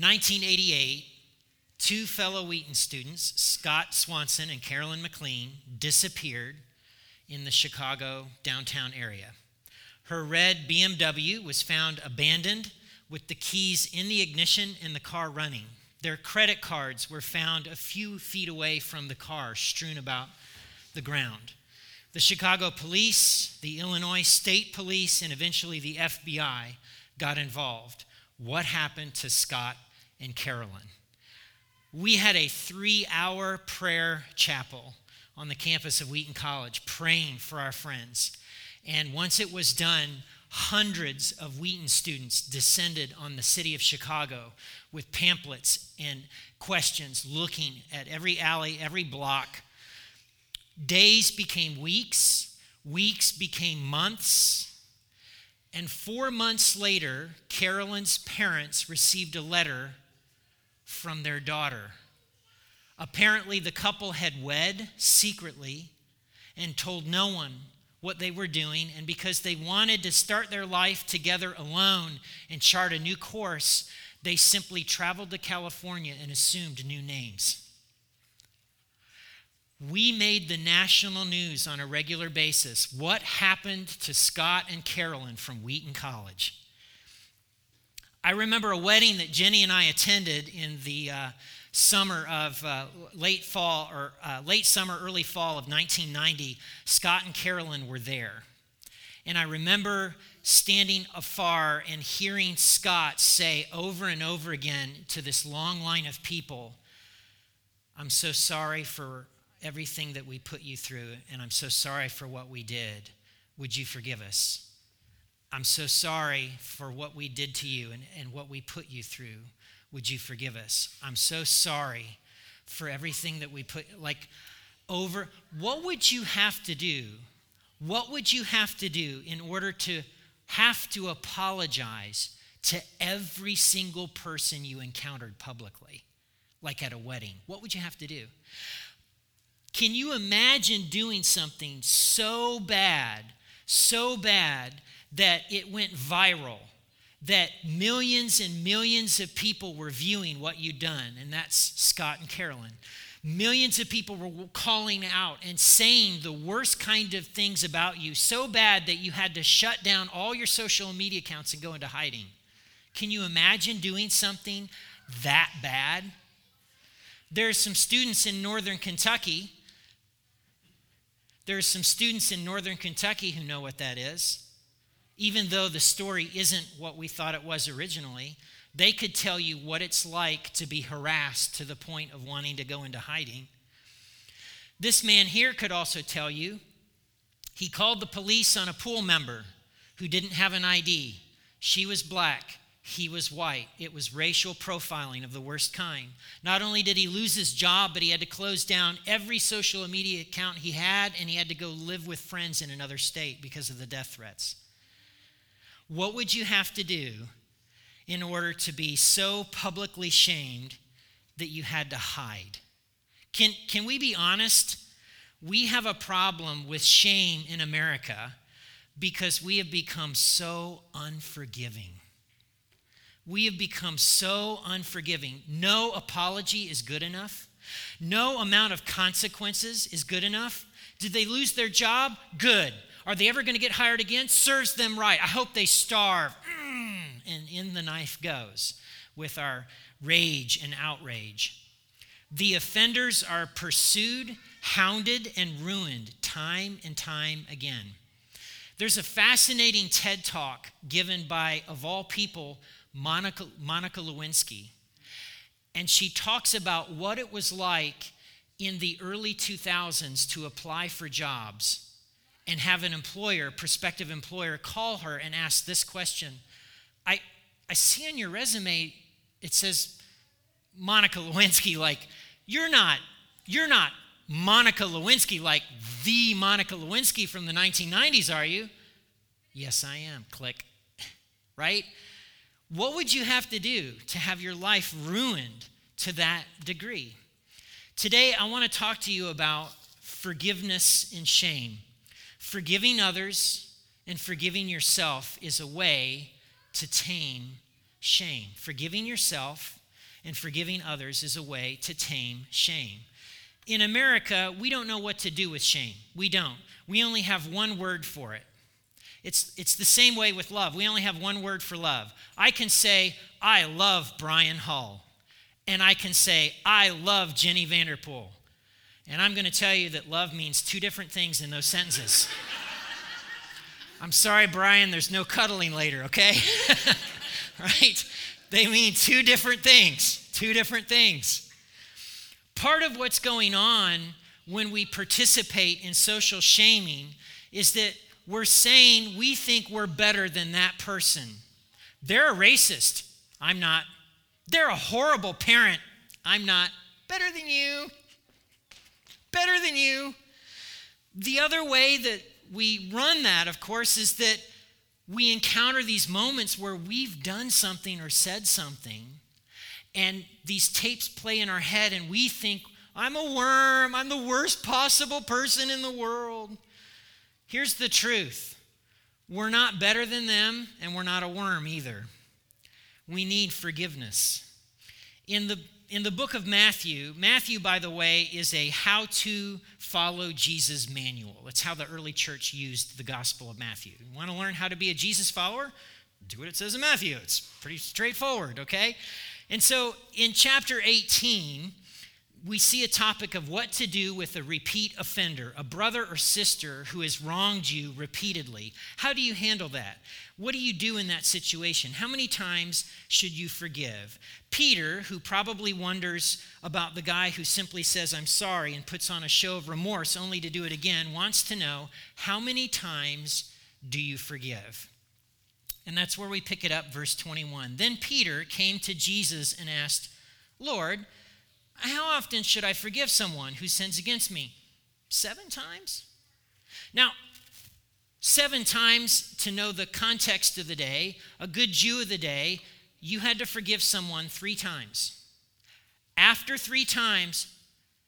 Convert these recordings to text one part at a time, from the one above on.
1988, two fellow Wheaton students, Scott Swanson and Carolyn McLean, disappeared in the Chicago downtown area. Her red BMW was found abandoned with the keys in the ignition and the car running. Their credit cards were found a few feet away from the car, strewn about the ground. The Chicago police, the Illinois State Police, and eventually the FBI got involved. What happened to Scott and Carolyn? We had a three hour prayer chapel on the campus of Wheaton College praying for our friends. And once it was done, hundreds of Wheaton students descended on the city of Chicago with pamphlets and questions looking at every alley, every block. Days became weeks, weeks became months. And four months later, Carolyn's parents received a letter from their daughter. Apparently, the couple had wed secretly and told no one what they were doing, and because they wanted to start their life together alone and chart a new course, they simply traveled to California and assumed new names. We made the national news on a regular basis. What happened to Scott and Carolyn from Wheaton College? I remember a wedding that Jenny and I attended in the uh, summer of uh, late fall or uh, late summer, early fall of 1990, Scott and Carolyn were there. And I remember standing afar and hearing Scott say over and over again to this long line of people, I'm so sorry for everything that we put you through, and I'm so sorry for what we did. Would you forgive us? I'm so sorry for what we did to you and, and what we put you through would you forgive us? I'm so sorry for everything that we put, like, over. What would you have to do? What would you have to do in order to have to apologize to every single person you encountered publicly, like at a wedding? What would you have to do? Can you imagine doing something so bad, so bad that it went viral? that millions and millions of people were viewing what you'd done, and that's Scott and Carolyn. Millions of people were calling out and saying the worst kind of things about you, so bad that you had to shut down all your social media accounts and go into hiding. Can you imagine doing something that bad? There's some students in northern Kentucky. There's some students in northern Kentucky who know what that is even though the story isn't what we thought it was originally, they could tell you what it's like to be harassed to the point of wanting to go into hiding. This man here could also tell you he called the police on a pool member who didn't have an ID. She was black, he was white. It was racial profiling of the worst kind. Not only did he lose his job, but he had to close down every social media account he had, and he had to go live with friends in another state because of the death threats. What would you have to do in order to be so publicly shamed that you had to hide? Can, can we be honest? We have a problem with shame in America because we have become so unforgiving. We have become so unforgiving. No apology is good enough. No amount of consequences is good enough. Did they lose their job? Good. Are they ever going to get hired again? Serves them right. I hope they starve. Mm, and in the knife goes with our rage and outrage. The offenders are pursued, hounded, and ruined time and time again. There's a fascinating TED talk given by, of all people, Monica, Monica Lewinsky. And she talks about what it was like in the early 2000s to apply for jobs and have an employer, prospective employer, call her and ask this question I, I see on your resume it says Monica Lewinsky, like, you're not, you're not Monica Lewinsky, like the Monica Lewinsky from the 1990s, are you? Yes, I am. Click. Right? What would you have to do to have your life ruined to that degree? Today, I want to talk to you about forgiveness and shame. Forgiving others and forgiving yourself is a way to tame shame. Forgiving yourself and forgiving others is a way to tame shame. In America, we don't know what to do with shame. We don't. We only have one word for it. It's, it's the same way with love. We only have one word for love. I can say, I love Brian Hall. And I can say, I love Jenny Vanderpool. And I'm going to tell you that love means two different things in those sentences. I'm sorry, Brian, there's no cuddling later, okay? right? They mean two different things. Two different things. Part of what's going on when we participate in social shaming is that we're saying we think we're better than that person. They're a racist. I'm not. They're a horrible parent. I'm not. Better than you. Better than you. The other way that we run that, of course, is that we encounter these moments where we've done something or said something, and these tapes play in our head, and we think, I'm a worm, I'm the worst possible person in the world. Here's the truth we're not better than them, and we're not a worm either. We need forgiveness. In the in the book of Matthew, Matthew, by the way, is a how to follow Jesus manual. It's how the early church used the Gospel of Matthew. You want to learn how to be a Jesus follower? Do what it says in Matthew. It's pretty straightforward, okay? And so in chapter 18, we see a topic of what to do with a repeat offender, a brother or sister who has wronged you repeatedly. How do you handle that? What do you do in that situation? How many times should you forgive? Peter, who probably wonders about the guy who simply says, I'm sorry, and puts on a show of remorse only to do it again, wants to know, how many times do you forgive? And that's where we pick it up, verse 21. Then Peter came to Jesus and asked, Lord, how often should I forgive someone who sins against me? Seven times? Now, seven times to know the context of the day, a good Jew of the day, you had to forgive someone three times. After three times,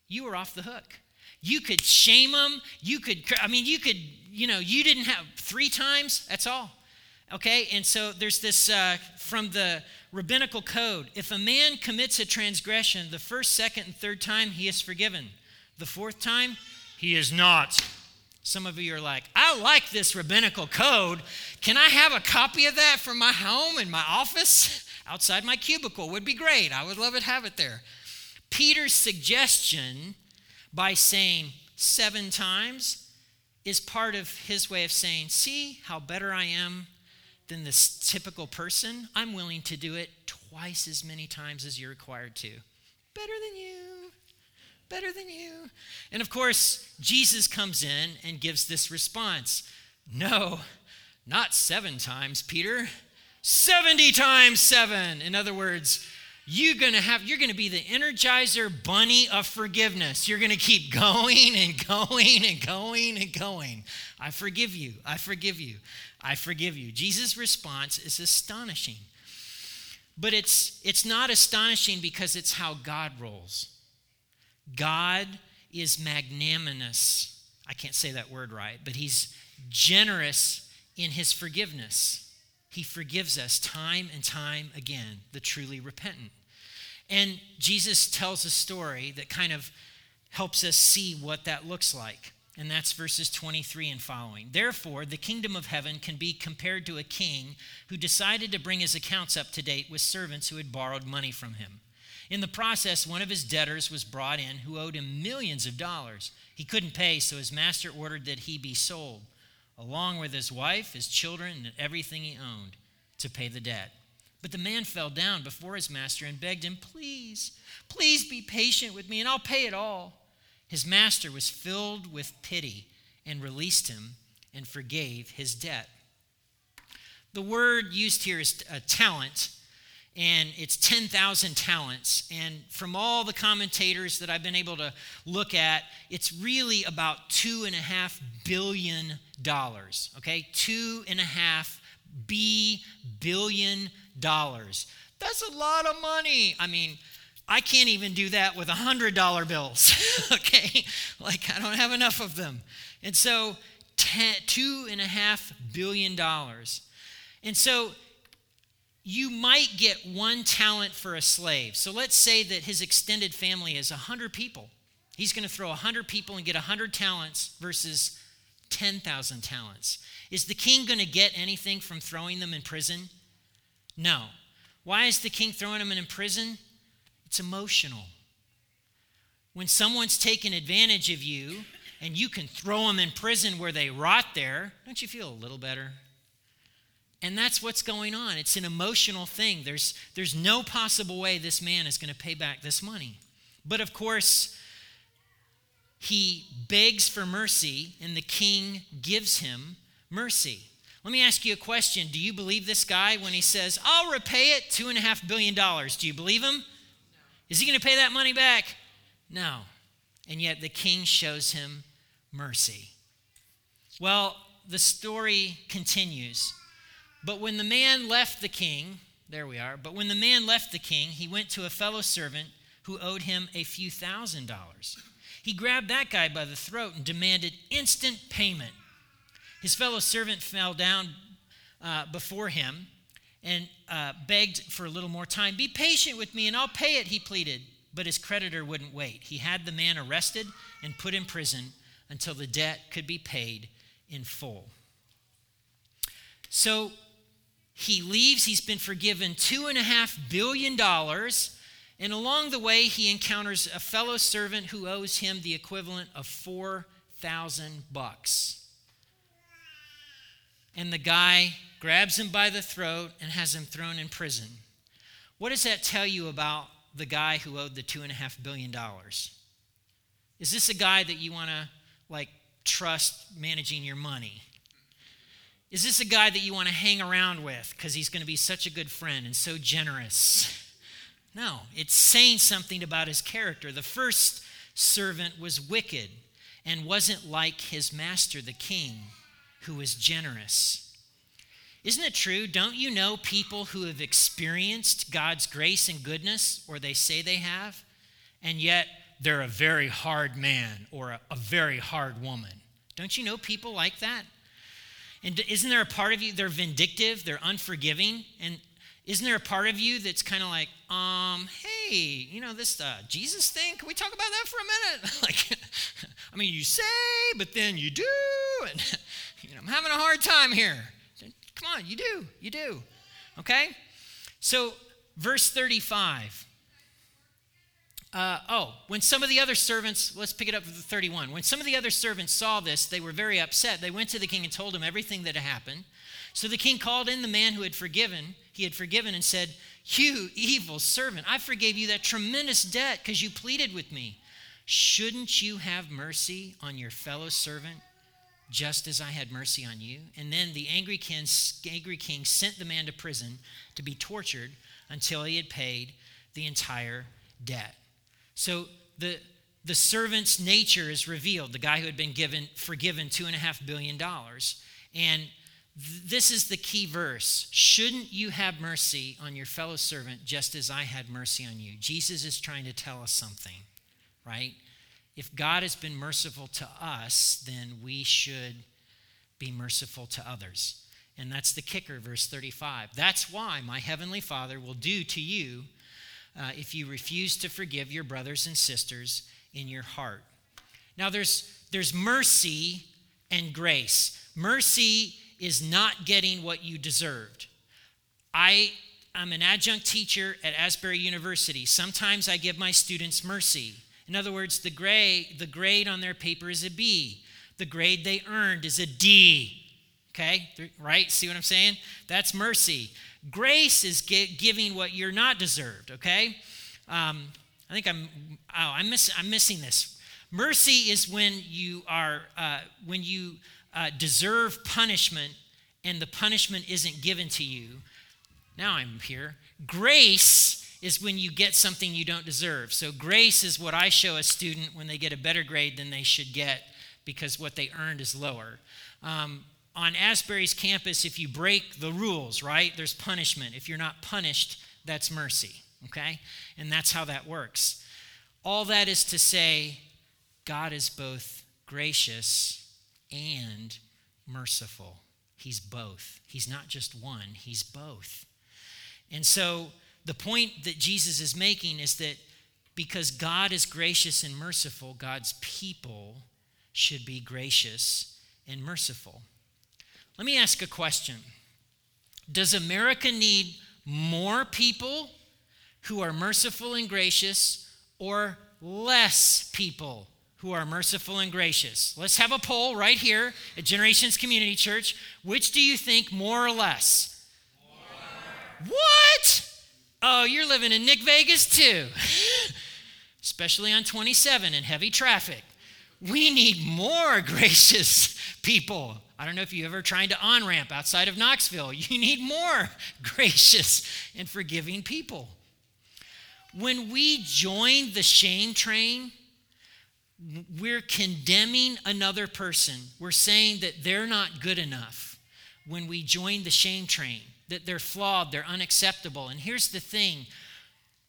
you were off the hook. You could shame them. You could, I mean, you could, you know, you didn't have three times, that's all. Okay, and so there's this uh, from the rabbinical code. If a man commits a transgression the first, second, and third time, he is forgiven. The fourth time, he is not. Some of you are like, I like this rabbinical code. Can I have a copy of that for my home and my office? Outside my cubicle would be great. I would love to have it there. Peter's suggestion by saying seven times is part of his way of saying, See how better I am than this typical person, I'm willing to do it twice as many times as you're required to. Better than you. Better than you. And of course, Jesus comes in and gives this response No, not seven times, Peter. 70 times seven. In other words, you're going to have you're going to be the energizer bunny of forgiveness you're going to keep going and going and going and going i forgive you i forgive you i forgive you. Jesus response is astonishing. But it's it's not astonishing because it's how god rolls. God is magnanimous. I can't say that word right but he's generous in his forgiveness. He forgives us time and time again, the truly repentant. And Jesus tells a story that kind of helps us see what that looks like. And that's verses 23 and following. Therefore, the kingdom of heaven can be compared to a king who decided to bring his accounts up to date with servants who had borrowed money from him. In the process, one of his debtors was brought in who owed him millions of dollars. He couldn't pay, so his master ordered that he be sold along with his wife, his children, and everything he owned, to pay the debt. But the man fell down before his master and begged him, Please, please be patient with me, and I'll pay it all. His master was filled with pity and released him and forgave his debt. The word used here is a uh, talent and it's 10,000 talents. And from all the commentators that I've been able to look at, it's really about two and a half billion dollars. Okay, two and a half B billion dollars. That's a lot of money. I mean, I can't even do that with a hundred dollar bills. okay, like I don't have enough of them. And so, two and a half billion dollars. And so you might get one talent for a slave. So let's say that his extended family is 100 people. He's going to throw 100 people and get 100 talents versus 10,000 talents. Is the king going to get anything from throwing them in prison? No. Why is the king throwing them in prison? It's emotional. When someone's taken advantage of you and you can throw them in prison where they rot there, don't you feel a little better? And that's what's going on. It's an emotional thing. There's, there's no possible way this man is going to pay back this money. But of course, he begs for mercy, and the king gives him mercy. Let me ask you a question. Do you believe this guy when he says, I'll repay it $2.5 billion? Do you believe him? Is he going to pay that money back? No. And yet the king shows him mercy. Well, the story continues. But when the man left the king, there we are, but when the man left the king, he went to a fellow servant who owed him a few thousand dollars. He grabbed that guy by the throat and demanded instant payment. His fellow servant fell down uh, before him and uh, begged for a little more time. Be patient with me and I'll pay it, he pleaded. But his creditor wouldn't wait. He had the man arrested and put in prison until the debt could be paid in full. So he leaves. He's been forgiven $2.5 billion. And along the way, he encounters a fellow servant who owes him the equivalent of 4,000 bucks. And the guy grabs him by the throat and has him thrown in prison. What does that tell you about the guy who owed the $2.5 billion? Is this a guy that you want to, like, trust managing your money? Is this a guy that you want to hang around with because he's going to be such a good friend and so generous? No, it's saying something about his character. The first servant was wicked and wasn't like his master, the king, who was generous. Isn't it true? Don't you know people who have experienced God's grace and goodness, or they say they have, and yet they're a very hard man or a, a very hard woman? Don't you know people like that? And isn't there a part of you, they're vindictive, they're unforgiving? And isn't there a part of you that's kind of like, um, hey, you know, this uh, Jesus thing, can we talk about that for a minute? like, I mean, you say, but then you do, and you know, I'm having a hard time here. On, you do, you do. Okay? So, verse 35. Uh, oh, when some of the other servants, let's pick it up with the 31. When some of the other servants saw this, they were very upset. They went to the king and told him everything that had happened. So the king called in the man who had forgiven, he had forgiven, and said, You evil servant, I forgave you that tremendous debt because you pleaded with me. Shouldn't you have mercy on your fellow servant just as I had mercy on you? And then the angry king, angry king sent the man to prison to be tortured until he had paid the entire debt. So the, the servant's nature is revealed, the guy who had been given, forgiven $2.5 billion. And th- this is the key verse. Shouldn't you have mercy on your fellow servant just as I had mercy on you? Jesus is trying to tell us something, right? If God has been merciful to us, then we should be merciful to others. And that's the kicker, verse 35. That's why my heavenly Father will do to you uh, if you refuse to forgive your brothers and sisters in your heart. Now, there's, there's mercy and grace. Mercy is not getting what you deserved. I am an adjunct teacher at Asbury University. Sometimes I give my students mercy. In other words, the grade, the grade on their paper is a B. The grade they earned is a D. Okay? Right? See what I'm saying? That's mercy. Grace is giving what you're not deserved, okay? Um, I think I'm, oh, I'm, miss, I'm missing this. Mercy is when you are, uh, when you uh, deserve punishment and the punishment isn't given to you. Now I'm here. Grace is when you get something you don't deserve. So grace is what I show a student when they get a better grade than they should get because what they earned is lower. Um, on Asbury's campus, if you break the rules, right, there's punishment. If you're not punished, that's mercy, okay? And that's how that works. All that is to say, God is both gracious and merciful. He's both. He's not just one, He's both. And so the point that Jesus is making is that because God is gracious and merciful, God's people should be gracious and merciful. Let me ask a question Does America need more people who are merciful and gracious or less people who are merciful and gracious? Let's have a poll right here at Generations Community Church. Which do you think more or less? More. What? Oh, you're living in Nick Vegas too, especially on 27 in heavy traffic. We need more gracious people. I don't know if you ever tried to on ramp outside of Knoxville. You need more gracious and forgiving people. When we join the shame train, we're condemning another person. We're saying that they're not good enough when we join the shame train, that they're flawed, they're unacceptable. And here's the thing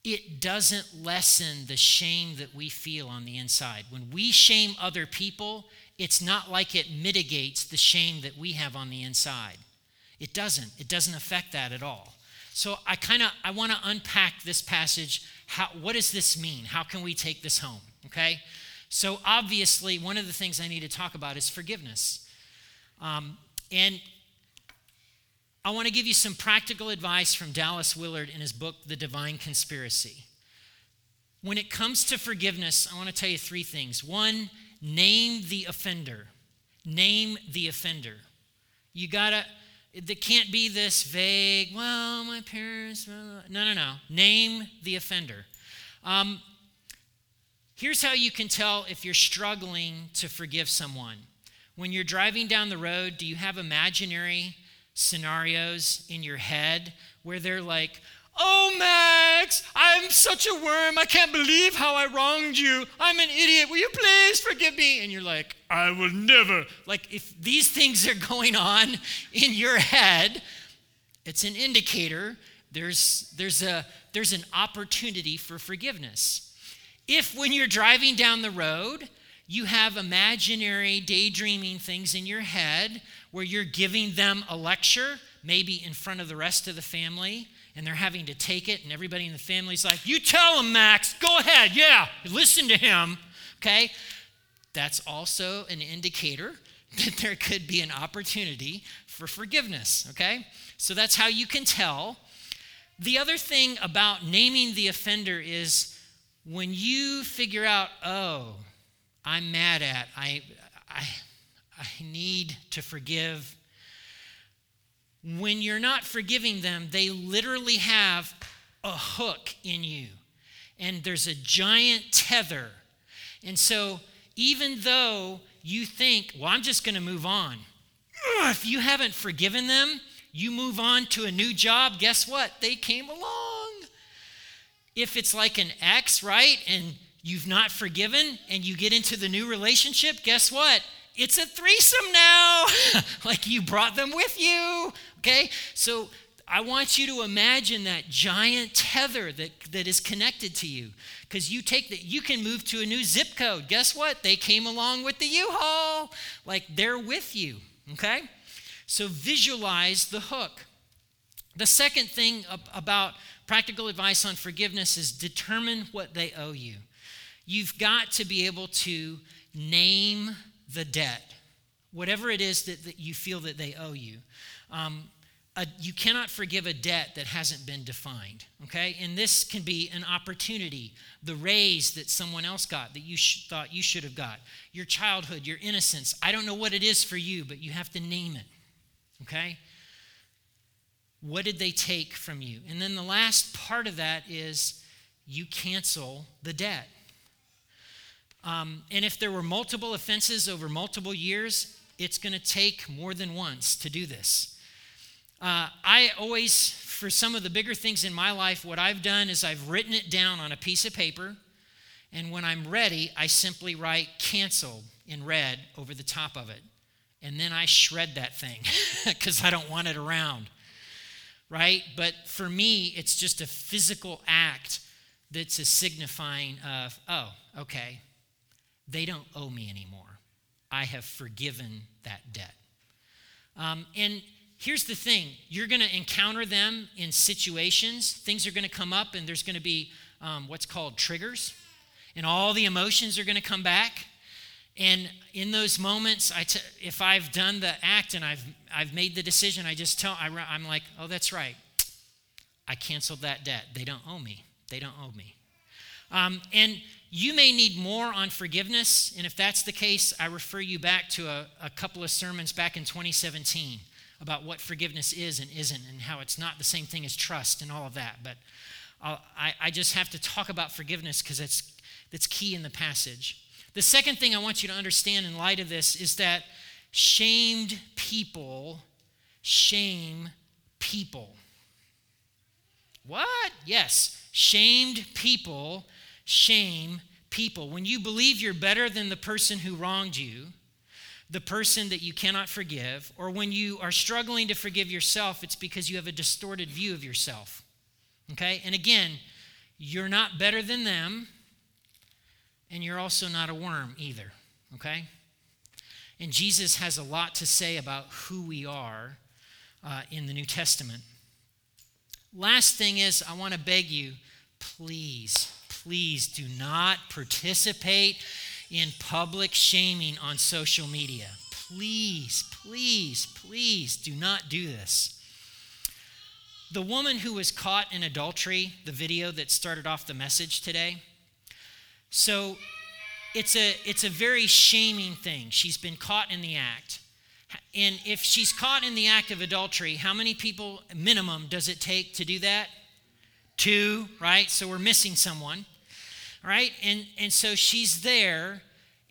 it doesn't lessen the shame that we feel on the inside. When we shame other people, it's not like it mitigates the shame that we have on the inside. It doesn't. It doesn't affect that at all. So I kind of I want to unpack this passage. How, what does this mean? How can we take this home? Okay. So obviously, one of the things I need to talk about is forgiveness. Um, and I want to give you some practical advice from Dallas Willard in his book, The Divine Conspiracy. When it comes to forgiveness, I want to tell you three things. One, name the offender. Name the offender. You gotta, it can't be this vague, well, my parents, no, no, no. Name the offender. Um, here's how you can tell if you're struggling to forgive someone. When you're driving down the road, do you have imaginary scenarios in your head where they're like, Oh, Max, I'm such a worm. I can't believe how I wronged you. I'm an idiot. Will you please forgive me? And you're like, I will never. Like, if these things are going on in your head, it's an indicator there's, there's, a, there's an opportunity for forgiveness. If, when you're driving down the road, you have imaginary daydreaming things in your head where you're giving them a lecture, maybe in front of the rest of the family, and they're having to take it, and everybody in the family's like, You tell him, Max, go ahead, yeah, listen to him, okay? That's also an indicator that there could be an opportunity for forgiveness, okay? So that's how you can tell. The other thing about naming the offender is when you figure out, oh, I'm mad at, I, I, I need to forgive. When you're not forgiving them, they literally have a hook in you, and there's a giant tether. And so, even though you think, well, I'm just going to move on, if you haven't forgiven them, you move on to a new job, guess what? They came along. If it's like an ex, right? And you've not forgiven and you get into the new relationship, guess what? It's a threesome now. like you brought them with you. Okay? So I want you to imagine that giant tether that, that is connected to you. Because you take that, you can move to a new zip code. Guess what? They came along with the U-Haul. Like they're with you. Okay? So visualize the hook. The second thing about practical advice on forgiveness is determine what they owe you. You've got to be able to name the debt, whatever it is that, that you feel that they owe you. Um, a, you cannot forgive a debt that hasn't been defined, okay? And this can be an opportunity, the raise that someone else got that you sh- thought you should have got, your childhood, your innocence. I don't know what it is for you, but you have to name it, okay? What did they take from you? And then the last part of that is you cancel the debt. Um, and if there were multiple offenses over multiple years, it's going to take more than once to do this. Uh, I always, for some of the bigger things in my life, what I've done is I've written it down on a piece of paper. And when I'm ready, I simply write cancel in red over the top of it. And then I shred that thing because I don't want it around. Right? But for me, it's just a physical act that's a signifying of, oh, okay, they don't owe me anymore. I have forgiven that debt. Um, and here's the thing you're going to encounter them in situations, things are going to come up, and there's going to be um, what's called triggers, and all the emotions are going to come back. And in those moments, I t- if I've done the act and I've, I've made the decision, I just tell, I, I'm like, oh, that's right. I canceled that debt. They don't owe me. They don't owe me. Um, and you may need more on forgiveness. And if that's the case, I refer you back to a, a couple of sermons back in 2017 about what forgiveness is and isn't and how it's not the same thing as trust and all of that. But I, I just have to talk about forgiveness because it's, it's key in the passage. The second thing I want you to understand in light of this is that shamed people shame people. What? Yes, shamed people shame people. When you believe you're better than the person who wronged you, the person that you cannot forgive, or when you are struggling to forgive yourself, it's because you have a distorted view of yourself. Okay? And again, you're not better than them, and you're also not a worm either. Okay? And Jesus has a lot to say about who we are uh, in the New Testament. Last thing is, I want to beg you, please, please do not participate in public shaming on social media. Please, please, please do not do this. The woman who was caught in adultery, the video that started off the message today. So it's a, it's a very shaming thing. She's been caught in the act. And if she's caught in the act of adultery, how many people minimum does it take to do that? Two, right? So we're missing someone, right? And and so she's there,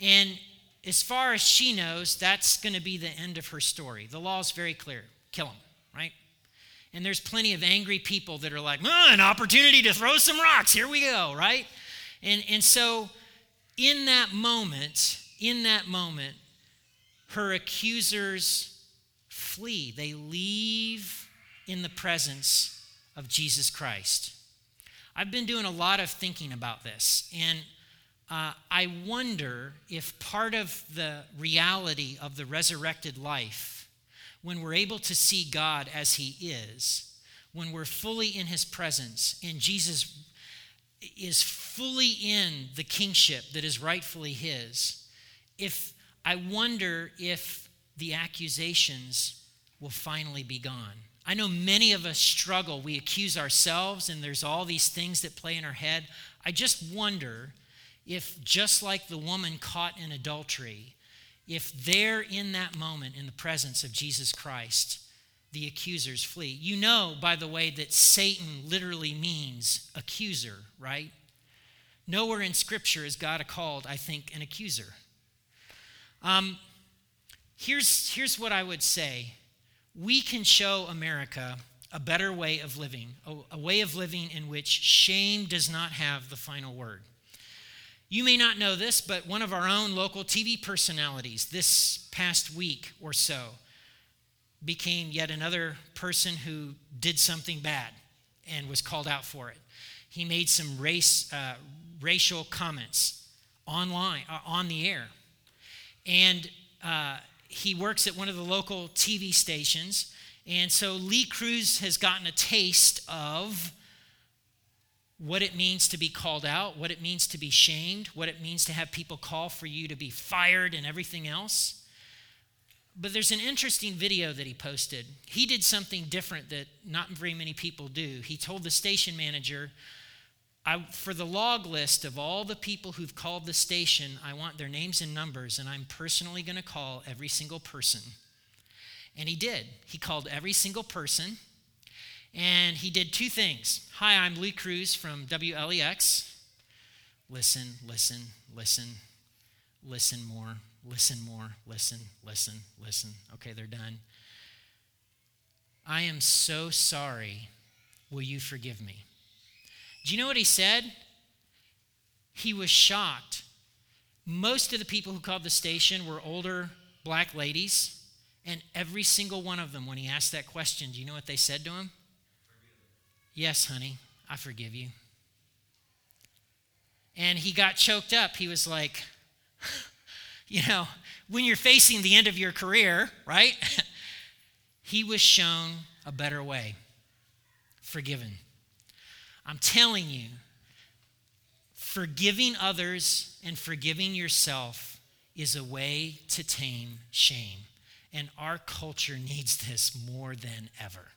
and as far as she knows, that's going to be the end of her story. The law is very clear: kill him, right? And there's plenty of angry people that are like, oh, an opportunity to throw some rocks. Here we go, right? And and so in that moment, in that moment, her accusers flee. They leave in the presence of Jesus Christ. I've been doing a lot of thinking about this, and uh, I wonder if part of the reality of the resurrected life, when we're able to see God as He is, when we're fully in His presence, and Jesus is fully in the kingship that is rightfully His, if I wonder if the accusations will finally be gone. I know many of us struggle. We accuse ourselves, and there's all these things that play in our head. I just wonder if, just like the woman caught in adultery, if they're in that moment in the presence of Jesus Christ, the accusers flee. You know, by the way, that Satan literally means accuser, right? Nowhere in Scripture is God called, I think, an accuser. Um, here's, here's what I would say we can show America a better way of living, a, a way of living in which shame does not have the final word. You may not know this, but one of our own local TV personalities this past week or so became yet another person who did something bad and was called out for it. He made some race, uh, racial comments online, uh, on the air. And uh, he works at one of the local TV stations. And so Lee Cruse has gotten a taste of what it means to be called out, what it means to be shamed, what it means to have people call for you to be fired and everything else. But there's an interesting video that he posted. He did something different that not very many people do. He told the station manager, I, for the log list of all the people who've called the station, I want their names and numbers, and I'm personally going to call every single person. And he did. He called every single person, and he did two things. Hi, I'm Lee Cruse from WLEX. Listen, listen, listen, listen more, listen more, listen, listen, listen. Okay, they're done. I am so sorry. Will you forgive me? Do you know what he said? He was shocked. Most of the people who called the station were older black ladies, and every single one of them, when he asked that question, do you know what they said to him? Yes, honey, I forgive you. And he got choked up. He was like, you know, when you're facing the end of your career, right? he was shown a better way forgiven. I'm telling you, forgiving others and forgiving yourself is a way to tame shame. And our culture needs this more than ever.